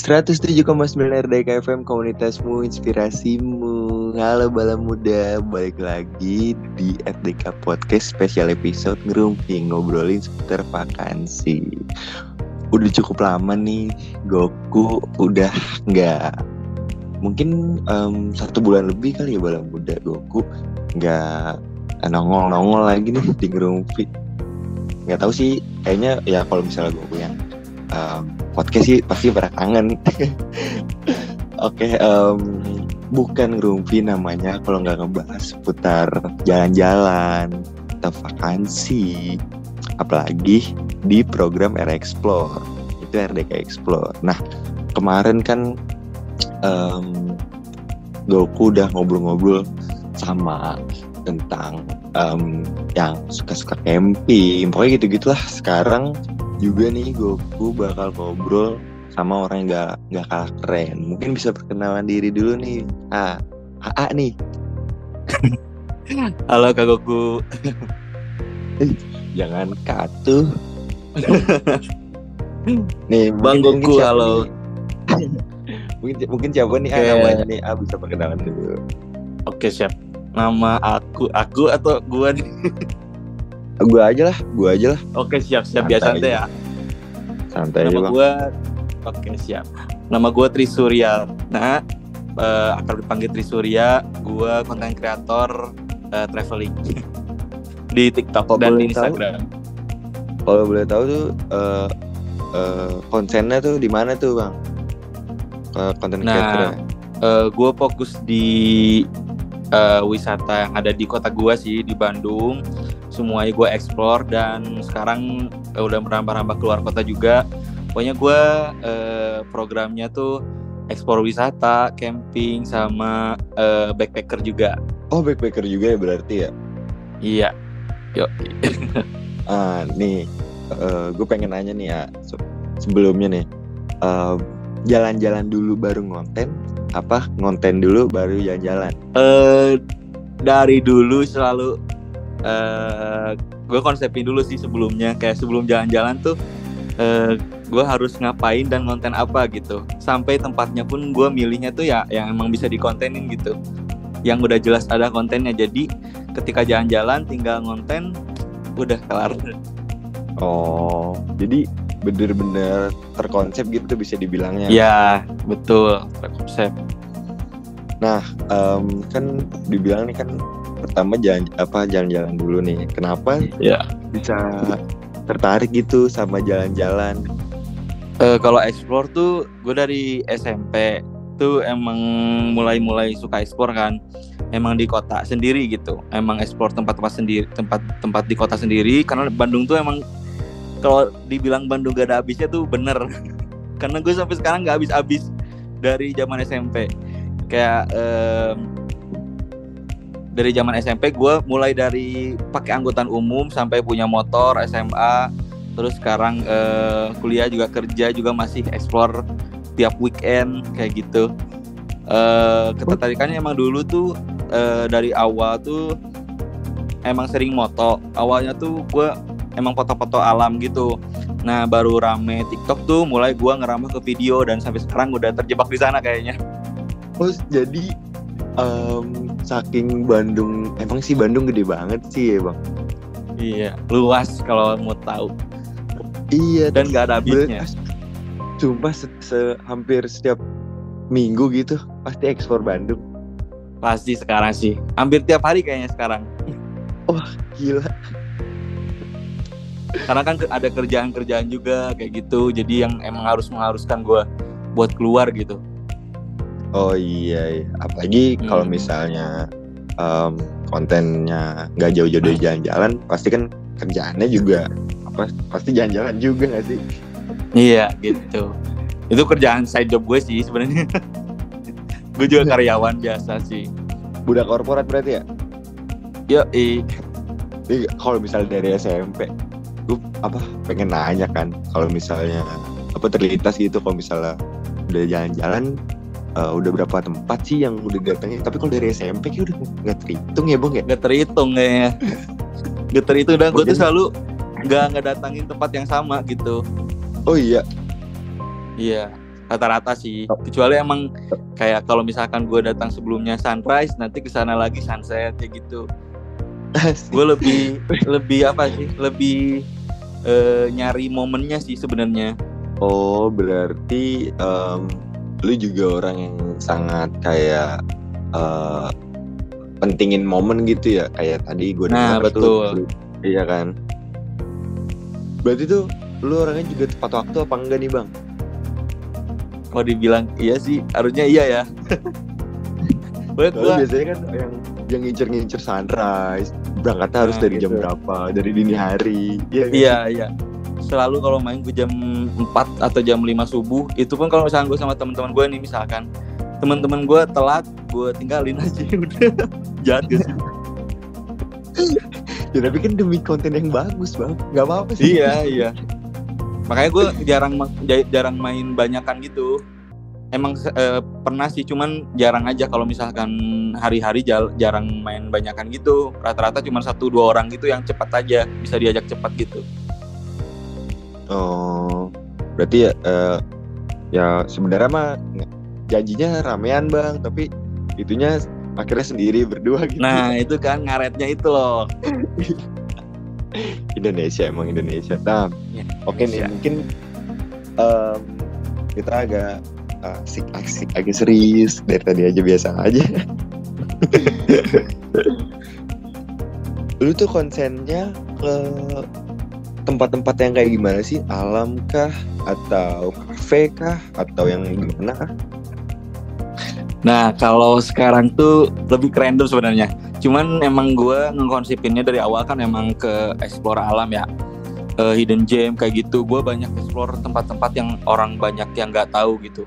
107,9 RDK FM komunitasmu, inspirasimu. Halo bala muda, balik lagi di RDK Podcast spesial episode ngerumpi ngobrolin seputar vakansi. Udah cukup lama nih, Goku udah nggak mungkin um, satu bulan lebih kali ya bala muda Goku nggak nongol-nongol lagi nih di ngerumpi. Nggak tahu sih, kayaknya ya kalau misalnya Goku yang um, podcast sih pasti pada kangen. Oke, okay, um, bukan ngerumpi namanya kalau nggak ngebahas seputar jalan-jalan atau vakansi, apalagi di program Era Explore itu RDK Explore. Nah kemarin kan um, Goku udah ngobrol-ngobrol sama tentang um, yang suka-suka camping, pokoknya gitu gitulah. Sekarang juga nih Goku bakal ngobrol sama orang yang gak, gak kalah keren. Mungkin bisa perkenalan diri dulu nih. Ah, AA nih. Halo Kak Goku. Jangan katu. nih, Bang Goku, halo. mungkin mungkin siapa nih okay. ah, namanya nih? Ah, bisa perkenalan dulu. Oke, siap. Nama aku, aku atau gua nih? Gue aja lah gue aja lah. Oke siap siap. Biasa santai. ya. Santai nama gue oke siap. Nama gue Trisurya nah uh, akan dipanggil Trisurya gue konten kreator uh, traveling. Di TikTok kalo dan di Instagram. kalau boleh tahu tuh uh, uh, konsennya tuh di mana tuh bang? Uh, konten nah, kreator uh, gue fokus di uh, wisata yang ada di kota gue sih di Bandung semuanya gue explore dan sekarang uh, udah merambah-rambah keluar kota juga. Pokoknya gue uh, programnya tuh explore wisata camping sama uh, backpacker juga. Oh backpacker juga ya berarti ya? Iya. Yuk ah nih uh, gue pengen nanya nih ya sebelumnya nih uh, jalan-jalan dulu baru ngonten? Apa ngonten dulu baru jalan-jalan? Uh, dari dulu selalu uh, gue konsepin dulu sih sebelumnya. Kayak sebelum jalan-jalan tuh uh, gue harus ngapain dan konten apa gitu. Sampai tempatnya pun gue milihnya tuh ya yang emang bisa dikontenin gitu. Yang udah jelas ada kontennya. Jadi ketika jalan-jalan tinggal ngonten udah kelar. Oh jadi bener-bener terkonsep gitu bisa dibilangnya. Ya betul. Terkonsep. Nah um, kan dibilang nih kan pertama jalan apa jalan-jalan dulu nih. Kenapa ya bisa tertarik gitu sama jalan-jalan? Uh, kalau explore tuh gue dari SMP tuh emang mulai-mulai suka explore kan. Emang di kota sendiri gitu. Emang explore tempat-tempat sendiri tempat-tempat di kota sendiri. Karena Bandung tuh emang kalau dibilang Bandung gak ada habisnya tuh bener. Karena gue sampai sekarang gak habis-habis dari zaman SMP kayak um, dari zaman SMP gue mulai dari pakai angkutan umum sampai punya motor SMA terus sekarang uh, kuliah juga kerja juga masih explore tiap weekend kayak gitu. Uh, ketertarikannya emang dulu tuh uh, dari awal tuh emang sering moto. Awalnya tuh gue emang foto-foto alam gitu. Nah baru rame TikTok tuh mulai gue ngerambah ke video dan sampai sekarang udah terjebak di sana kayaknya. Oh jadi um, saking Bandung emang sih Bandung gede banget sih ya bang? Iya luas kalau mau tahu. Iya dan gak ada habisnya. sumpah se, se hampir setiap minggu gitu pasti ekspor Bandung. Pasti sekarang sih. Hampir tiap hari kayaknya sekarang. Wah gila. Karena kan ada kerjaan-kerjaan juga kayak gitu jadi yang emang harus mengharuskan gue buat keluar gitu Oh iya, iya. apalagi hmm. kalau misalnya um, kontennya nggak jauh-jauh dari jalan-jalan, pasti kan kerjaannya juga apa? Pasti jalan-jalan juga nggak sih? Iya gitu. Itu kerjaan side job gue sih sebenarnya. gue juga karyawan biasa sih. Budak korporat berarti ya? Yo, i. Kalau misalnya dari SMP, gue apa pengen nanya kan, kalau misalnya apa terlintas gitu, kalau misalnya udah jalan-jalan uh, udah berapa tempat sih yang udah datangin tapi kalau dari SMP kayak udah nggak terhitung ya bang ya? Nggak terhitung ya. Nggak terhitung dan gue tuh selalu nggak nggak datangin tempat yang sama gitu. Oh iya? Iya rata-rata sih. Kecuali emang kayak kalau misalkan gue datang sebelumnya sunrise nanti ke sana lagi sunset kayak gitu. Gue lebih lebih apa sih? Lebih uh, nyari momennya sih sebenarnya. Oh berarti um, lu juga orang yang sangat kayak uh, pentingin momen gitu ya? Kayak tadi gue nah, betul. tuh iya kan? Berarti tuh lu orangnya juga tepat waktu apa enggak nih bang? Kalau dibilang iya sih harusnya iya ya. Buat gua... biasanya kan yang yang ngincer-ngincer sunrise berangkatnya harus nah, dari gitu. jam berapa? Dari dini hari iya iya iya selalu kalau main gue jam 4 atau jam 5 subuh itu pun kalau misalnya gue sama teman-teman gue nih misalkan teman-teman gue telat gue tinggalin aja udah. Jahat gak sih? Ya tapi kan demi konten yang bagus bang. Nggak apa-apa sih. Iya iya. Makanya gue jarang jarang main banyakan gitu. Emang e, pernah sih cuman jarang aja kalau misalkan hari-hari jarang main banyakan gitu. Rata-rata cuma satu dua orang gitu yang cepat aja bisa diajak cepat gitu oh. Berarti ya e, ya sebenarnya mah janjinya ramean bang. Tapi itunya akhirnya sendiri berdua gitu. Nah itu kan ngaretnya itu loh. Indonesia emang Indonesia. Nah, ya, oke okay nih mungkin um, kita agak asik asik agak serius dari tadi aja biasa aja. Lu tuh konsennya ke tempat-tempat yang kayak gimana sih? Alam kah? Atau kafe kah? Atau yang gimana? Nah, kalau sekarang tuh lebih keren tuh sebenarnya. Cuman emang gue ngekonsepinnya dari awal kan emang ke explore alam ya. Uh, hidden gem kayak gitu. Gue banyak explore tempat-tempat yang orang banyak yang nggak tahu gitu.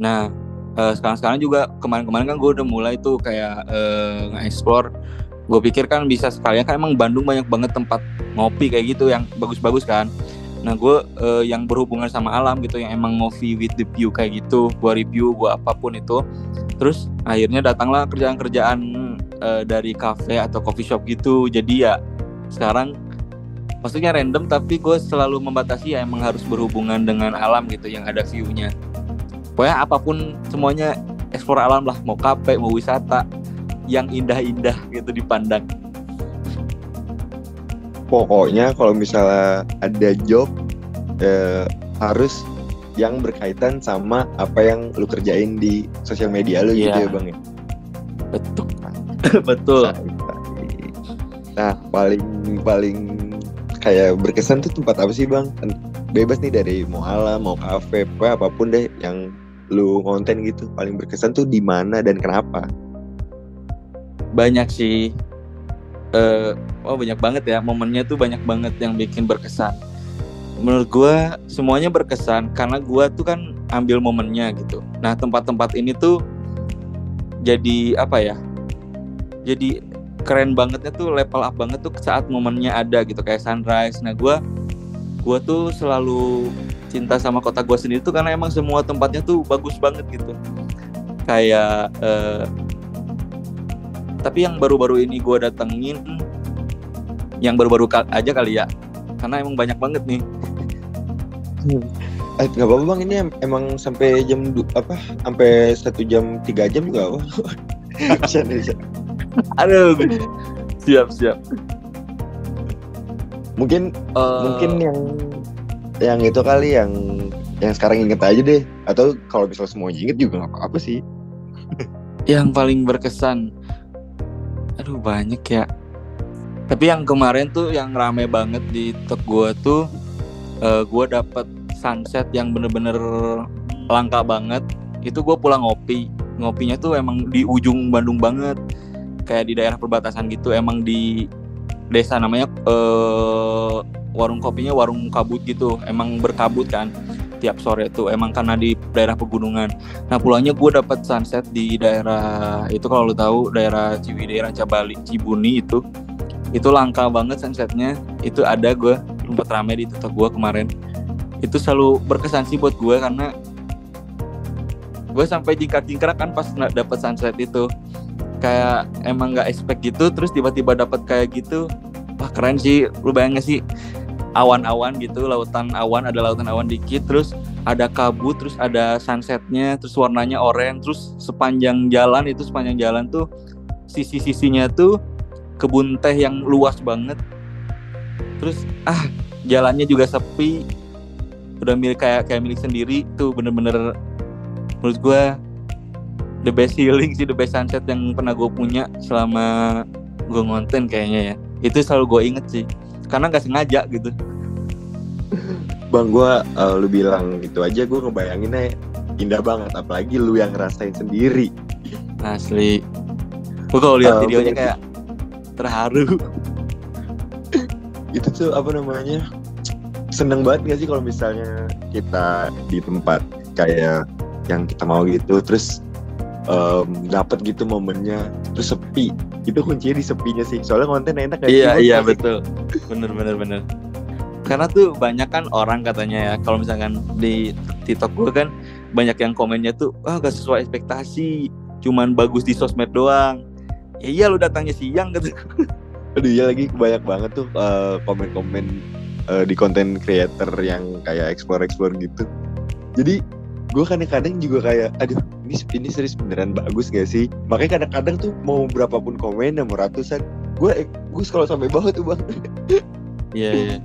Nah uh, sekarang-sekarang juga kemarin-kemarin kan gue udah mulai tuh kayak uh, nge-explore gue pikir kan bisa sekalian kan emang Bandung banyak banget tempat ngopi kayak gitu yang bagus-bagus kan. Nah gue uh, yang berhubungan sama alam gitu yang emang ngopi with the view kayak gitu gue review gue apa pun itu. Terus akhirnya datanglah kerjaan-kerjaan uh, dari cafe atau coffee shop gitu. Jadi ya sekarang maksudnya random tapi gue selalu membatasi ya emang harus berhubungan dengan alam gitu yang ada view-nya. Pokoknya apa pun semuanya eksplor alam lah. Mau kafe mau wisata yang indah-indah gitu dipandang. Pokoknya kalau misalnya ada job eh, harus yang berkaitan sama apa yang lu kerjain di sosial media lu yeah. gitu iya. ya bang ya? Betul. Betul. Nah paling paling kayak berkesan tuh tempat apa sih bang? Bebas nih dari mau alam mau kafe apa apa pun deh yang lu konten gitu. Paling berkesan tuh di mana dan kenapa banyak sih uh, oh banyak banget ya. Momennya tuh banyak banget yang bikin berkesan. Menurut gue semuanya berkesan karena gue tuh kan ambil momennya gitu. Nah tempat-tempat ini tuh jadi apa ya jadi keren bangetnya tuh level up banget tuh saat momennya ada gitu kayak sunrise. Nah gue gue tuh selalu cinta sama kota gue sendiri tuh karena emang semua tempatnya tuh bagus banget gitu. Kayak uh, tapi yang baru-baru ini gue datengin yang baru-baru aja kali ya karena emang banyak banget nih hmm. Eh, gak apa-apa bang ini emang sampai jam apa sampai satu jam tiga jam juga apa? bisa, bisa. Aduh, siap siap. Mungkin uh, mungkin yang yang itu kali yang yang sekarang inget aja deh. Atau kalau misal semuanya inget juga nggak apa-apa sih. yang paling berkesan, aduh banyak ya. Tapi yang kemarin tuh yang rame banget di tok gua tuh, uh, gua dapet sunset yang bener-bener langka banget. Itu gue pulang ngopi, ngopinya tuh emang di ujung Bandung banget kayak di daerah perbatasan gitu emang di desa namanya uh, warung kopinya warung kabut gitu emang berkabut kan tiap sore tuh emang karena di daerah pegunungan. Nah pulangnya gue dapat sunset di daerah itu kalau lo tahu daerah Ciwidey Rancabali Cibuni itu. Itu langka banget sunsetnya. Itu ada gue tempat rame di tempat gue kemarin. Itu selalu berkesan sih buat gue karena gue sampai jingkrak-jingkrak kan pas dapet sunset itu. Kayak emang nggak expect gitu terus tiba-tiba dapat kayak gitu. Wah keren sih. Lu bayang gak sih awan-awan gitu lautan awan ada lautan awan dikit terus ada kabut terus ada sunsetnya terus warnanya oranye terus sepanjang jalan itu sepanjang jalan tuh sisi-sisinya tuh kebun teh yang luas banget. Terus ah jalannya juga sepi. Udah milik kayak kayak milik sendiri tuh bener-bener menurut gue the best healing sih the best sunset yang pernah gue punya selama gue ngonten kayaknya ya. Itu selalu gue inget sih karena nggak sengaja gitu. Bang gue uh, lu bilang gitu aja gue ngebayanginnya indah banget. Apalagi lu yang ngerasain sendiri. Asli. Gue kalau lihat Uh, videonya kayak terharu. Itu tuh apa namanya seneng banget gak sih kalau misalnya kita di tempat kayak yang kita mau gitu. Terus em, dapat gitu momennya. Terus sepi. Itu kuncinya di sepinya sih. Soalnya konten enak sih, iya iya betul. Bener bener bener. Karena tuh banyak kan orang katanya ya kalau misalkan di TikTok gue kan banyak yang komennya tuh ah gak sesuai ekspektasi cuman bagus di sosmed doang. Ya iya lu datangnya siang gitu. Aduh iya lagi banyak banget tuh eh, komen-komen eh, di konten creator yang kayak explore-explore gitu. Jadi gue kadang-kadang juga kayak, aduh ini ini serius beneran bagus gak sih? Makanya kadang-kadang tuh mau berapapun komen, mau ratusan, gue gue kalau sampai bawah tuh bang. iya iya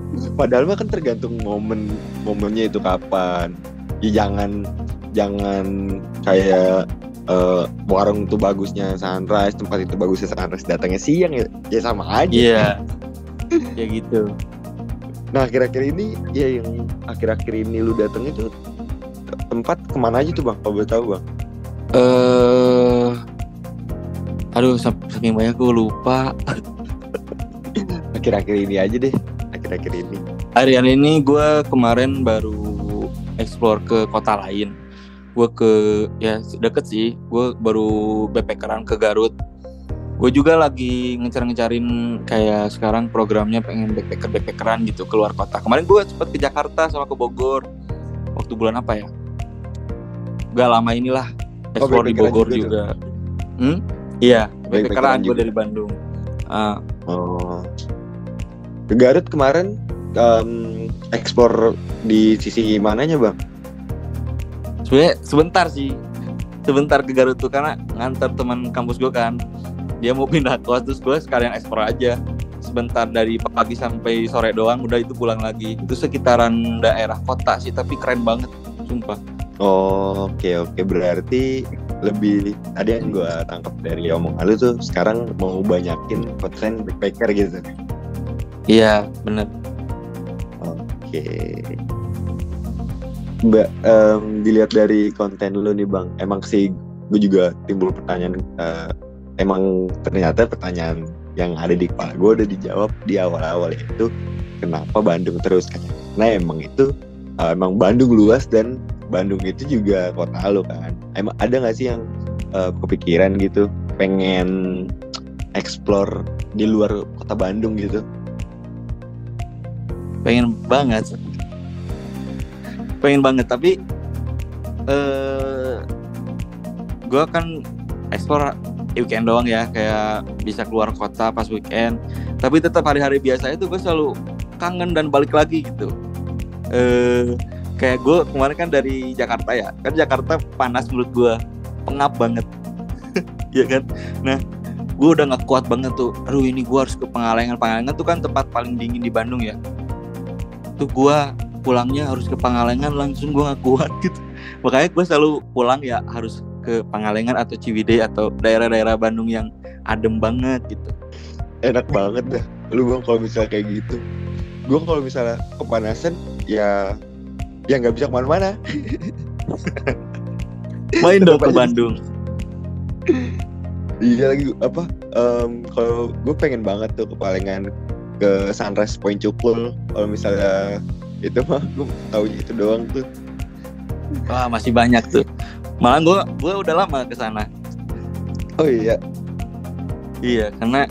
Padahal mah kan tergantung momen momennya itu kapan. Ya jangan jangan kayak eh, warung tuh bagusnya sunrise, tempat itu bagusnya sunrise, datangnya siang ya, ya sama aja. iya ya gitu Nah akhir-akhir ini ya yang akhir-akhir ini lu dateng itu tempat ke mana aja tuh bang? Kalau boleh tahu bang? eh aduh sam- saking banyak gue lupa Akhir-akhir ini aja deh. Akhir-akhir ini. hari-hari ini gue kemarin baru explore ke kota lain gue ke ya deket sih gue baru backpackeran ke Garut gue juga lagi ngejar-ngejarin kayak sekarang programnya pengen backpacker backpackeran gitu keluar kota kemarin gue sempet ke Jakarta sama ke Bogor waktu bulan apa ya gak lama inilah Oh, explore di Bogor juga juga, hmm? Iya Backpackeran gue dari Bandung. Ah, Oh. Ke Garut kemarin em, ekspor di sisi mananya bang? sebenarnya sebentar sih. Sebentar ke Garut tuh karena ngantar teman kampus gue kan. Dia mau pindah kos terus gue sekalian ekspor aja. Sebentar dari pagi sampai sore doang udah itu pulang lagi. Itu sekitaran daerah kota sih tapi keren banget sumpah Oh, oke oke berarti lebih tadi yang gue tangkap dari omongan lu tuh sekarang mau banyakin konten backpacker gitu. iya bener Oke. Mbak, em, dilihat dari konten lu nih bang, emang sih gue juga timbul pertanyaan. eh, emang ternyata pertanyaan yang ada di kepala gue udah dijawab di awal-awal itu kenapa Bandung terus kan? Nah emang itu eh, emang Bandung luas dan Bandung itu juga kota lu kan. Emang ada nggak sih yang eh, kepikiran gitu pengen explore di luar kota Bandung gitu? pengen banget pengen banget tapi eh gue kan ekspor weekend doang ya kayak bisa keluar kota pas weekend tapi tetap hari-hari biasa itu gue selalu kangen dan balik lagi gitu eh kayak gue kemarin kan dari Jakarta ya. Kan Jakarta panas menurut gue pengap banget. Ya kan? Nah gue udah nggak kuat banget tuh. Aduh ini gue harus ke Pangalengan Pangalengan tuh kan tempat paling dingin di Bandung ya. Tuh gua pulangnya harus ke Pangalengan langsung gua nggak kuat gitu. Makanya gue selalu pulang ya harus ke Pangalengan atau Ciwidey atau daerah-daerah Bandung yang adem banget gitu. Enak banget dah. Lu bang kalau misalnya kayak gitu. Gue kalau misalnya kepanasan ya ya nggak bisa ke mana-mana. Main dong ke. Bandung. Iya lagi apa em, kalau gue pengen banget tuh ke Palengan ke Sunrise Point Cukul. Kalau misalnya itu mah gue tahu itu doang tuh. Wah masih banyak tuh. Malah gue gue udah lama ke sana. Oh iya? Iya karena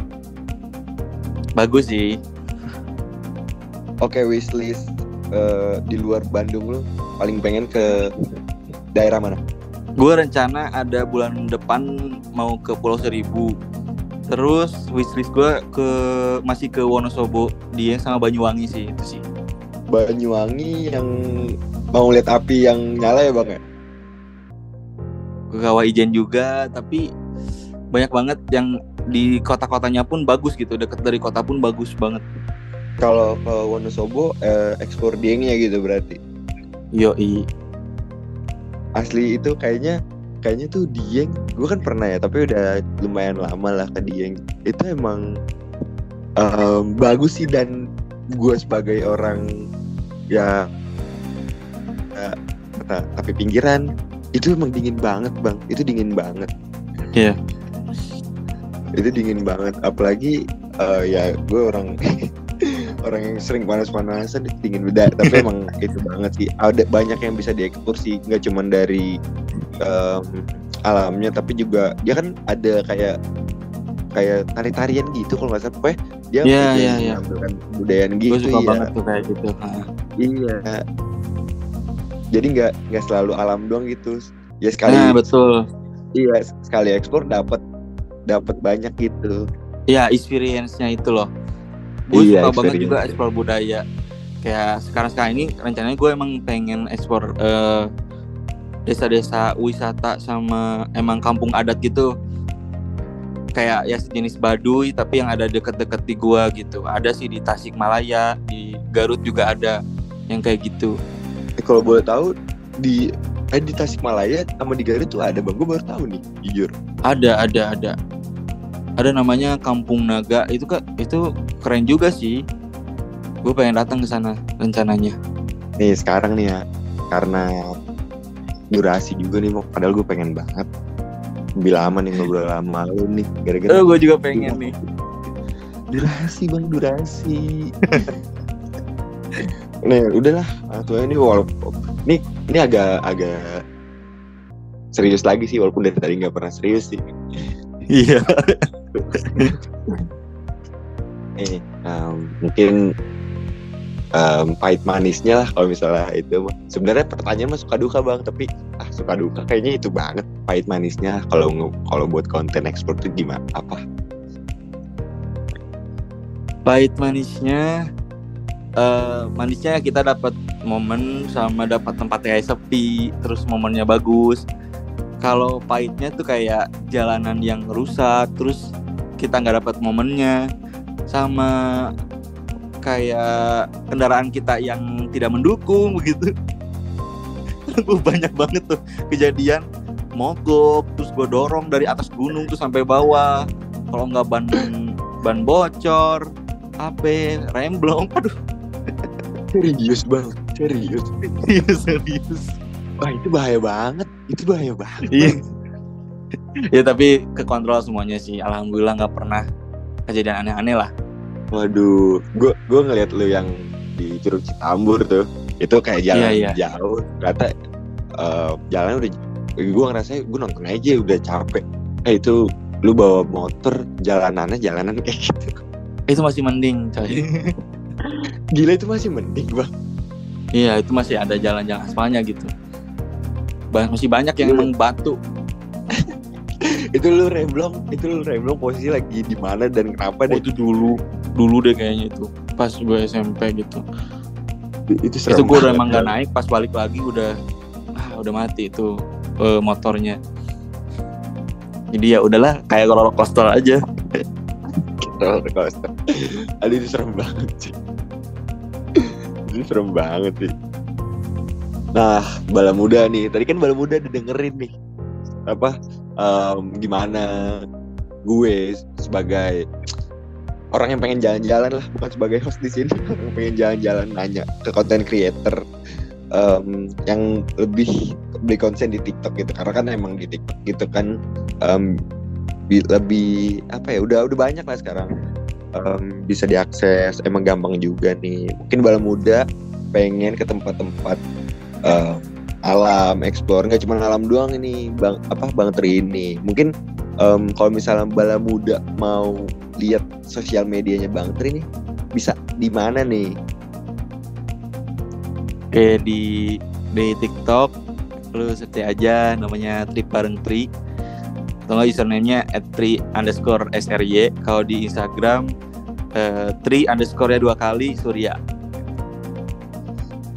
bagus sih. Oke wishlist eh, di luar Bandung lu paling pengen ke daerah mana gue rencana ada bulan depan mau ke Pulau Seribu Terus wishlist gue ke masih ke Wonosobo, dia sama Banyuwangi sih itu sih. Banyuwangi yang mau lihat api yang nyala ya bang ya? Ke Kawah Ijen juga, tapi banyak banget yang di kota-kotanya pun bagus gitu, deket dari kota pun bagus banget. Kalau ke Wonosobo eh, ekspor diengnya gitu berarti. Yoi. Asli itu kayaknya kayaknya tuh Dieng, gue kan pernah ya, tapi udah lumayan lama lah ke Dieng. Itu emang em, bagus sih dan gue sebagai orang ya, ta- tapi pinggiran itu emang dingin banget bang, itu dingin banget. Iya. itu dingin banget apalagi eh, ya gue orang orang yang sering panas-panasan dingin beda tapi emang itu banget sih ada banyak yang bisa diekspor sih nggak cuman dari em, alamnya tapi juga dia kan ada kayak kayak tari-tarian gitu kalau nggak salah pokoknya dia iya, iya. menampilkan budayaan Gue gitu suka ya banget tuh kayak gitu. Iya jadi nggak nggak selalu alam doang gitu ya sekali Nah, betul. iya sekali ekspor dapat dapat banyak gitu Ya experience-nya itu loh. Gue Iya, suka banget juga ekspor budaya. Kayak sekarang-sekarang ini rencananya gue emang pengen ekspor eh, desa-desa wisata sama emang kampung adat gitu. Kayak ya sejenis Baduy tapi yang ada deket-deket di gua gitu. Ada sih di Tasikmalaya, di Garut juga ada yang kayak gitu. Eh, kalau boleh tahu di eh, di Tasikmalaya sama di Garut tuh ada bang gue baru tahu nih jujur Ada, ada, ada. Ada namanya Kampung Naga. Itu kak, itu keren juga sih. Gue pengen datang ke sana rencananya. nih sekarang nih ya karena durasi juga nih mau padahal gue pengen banget lebih lama nih ngobrol sama lu nih gara-gara Eh, gue juga pengen nih. durasi bang durasi nih udahlah atau ini walaupun ini ini agak agak serius lagi sih walaupun dari tadi nggak pernah serius sih Iya. eh um, mungkin um, pahit manisnya lah kalau misalnya itu. Sebenarnya pertanyaan mah suka duka bang tapi ah suka duka kayaknya itu banget pahit manisnya. Kalau kalau buat konten ekspor tuh gimana apa? Pahit manisnya eh manisnya kita dapat momen sama dapat tempat kayak sepi, terus momennya bagus. Kalau pahitnya tuh kayak jalanan yang rusak, terus kita nggak dapat momennya, sama kayak kendaraan kita yang tidak mendukung begitu. Gue banyak banget tuh kejadian mogok, terus gue dorong dari atas gunung tuh sampai bawah. Kalau nggak ban ban bocor, HP, remblong, aduh serius bang serius serius serius. wah itu bahaya banget itu bahaya banget Iya. Ya tapi kekontrol semuanya sih, alhamdulillah nggak pernah kejadian aneh-aneh lah. waduh gue gue ngeliat lu yang di Curug Citambur tuh itu kayak jalan Iya, jauh kata eh, jalan udah gue ngerasa gue nonton aja udah capek eh itu lu bawa motor jalanannya jalanan kayak gitu Itu masih mending, coy. gila itu masih mending bang Iya, itu masih ada jalan-jalan aspalnya gitu. Masih banyak yang Iya. emang batu. itu lu remblong itu lu remblong posisi lagi di mana dan kenapa Oh, deh itu dulu, dulu deh kayaknya itu. Pas gue SMP gitu. itu itu gue udah emang gak naik pas balik lagi udah ah, udah mati itu eh, motornya jadi ya udahlah kayak roller coaster aja roller coaster. Aduh itu serem banget sih. itu serem banget sih. Nah, bala muda nih. Tadi kan bala muda udah dengerin nih. Apa em, gimana gue sebagai orang yang pengen jalan-jalan lah, bukan sebagai host di sini, pengen jalan-jalan nanya ke content creator em, yang lebih beli konsen di TikTok gitu. Karena kan emang di TikTok gitu kan bi- lebih apa ya udah udah banyak lah sekarang Em, bisa diakses emang gampang juga nih mungkin bala muda pengen ke tempat-tempat em, alam explore. Nggak cuma alam doang ini bang apa bang Tri ini. Mungkin em, kalau misalnya bala muda mau lihat sosial medianya bang Tri nih bisa di mana nih? Kayak di di TikTok. Lu search aja namanya Trip Bareng Tri. Atau nggak username-nya at tri underscore sry kalau di Instagram tri underscore ya dua kali surya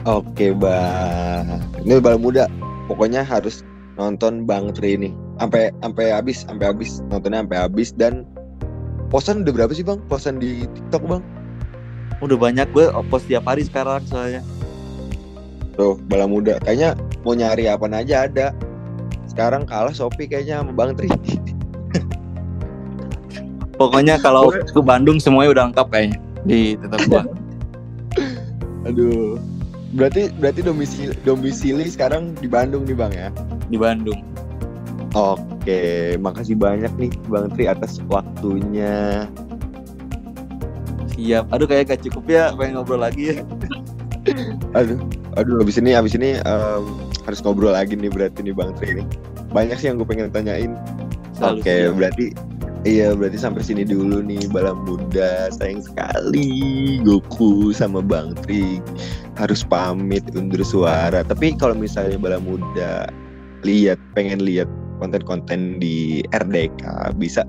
Oke bang, ini bal muda. Pokoknya harus nonton Bang Tri ini sampai sampai habis, sampai habis nontonnya sampai habis dan posan udah berapa sih bang? Posan di TikTok bang? udah banyak gue post tiap hari sekarang soalnya Tuh bala muda. Kayaknya mau nyari apa aja ada. Sekarang kalah Shopee kayaknya sama Bang Tri. pokoknya kalau ke Bandung semuanya udah lengkap kayaknya di tetap gua Aduh. Berarti berarti domisili domisili sekarang di Bandung nih bang ya? di Bandung Oke, makasih banyak nih Bang Tri atas waktunya. siap aduh kayak gak cukup ya pengen ngobrol lagi ya Aduh, aduh abis ini abis ini em, harus ngobrol lagi nih berarti nih Bang Tri nih. Banyak sih yang gue pengen tanyain. Oke, berarti iya berarti sampai sini dulu nih Bala Muda. Sayang sekali Goku sama Bang Tri harus pamit undur suara. Tapi kalau misalnya Bala Muda lihat pengen lihat konten-konten di RDK bisa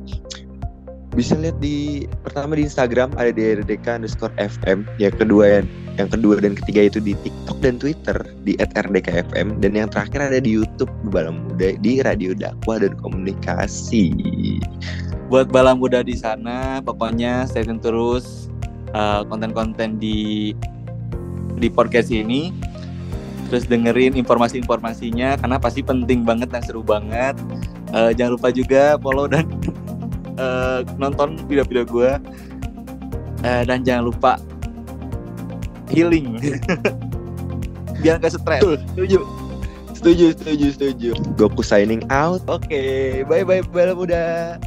bisa lihat di pertama di Instagram ada di RDK underscore FM yang kedua yang yang kedua dan ketiga itu di TikTok dan Twitter di @rdkfm dan yang terakhir ada di YouTube Bala Muda di Radio Dakwah dan Komunikasi. Buat bala muda di sana pokoknya stay tune terus uh, konten-konten di di podcast ini terus dengerin informasi-informasinya karena pasti penting banget dan seru banget Uh, jangan lupa juga follow dan uh, nonton video-video gue Uh, dan jangan lupa healing biar gak stres Setuju. Setuju, setuju, setuju. Goku signing out. Oke, bye bye Bala Muda.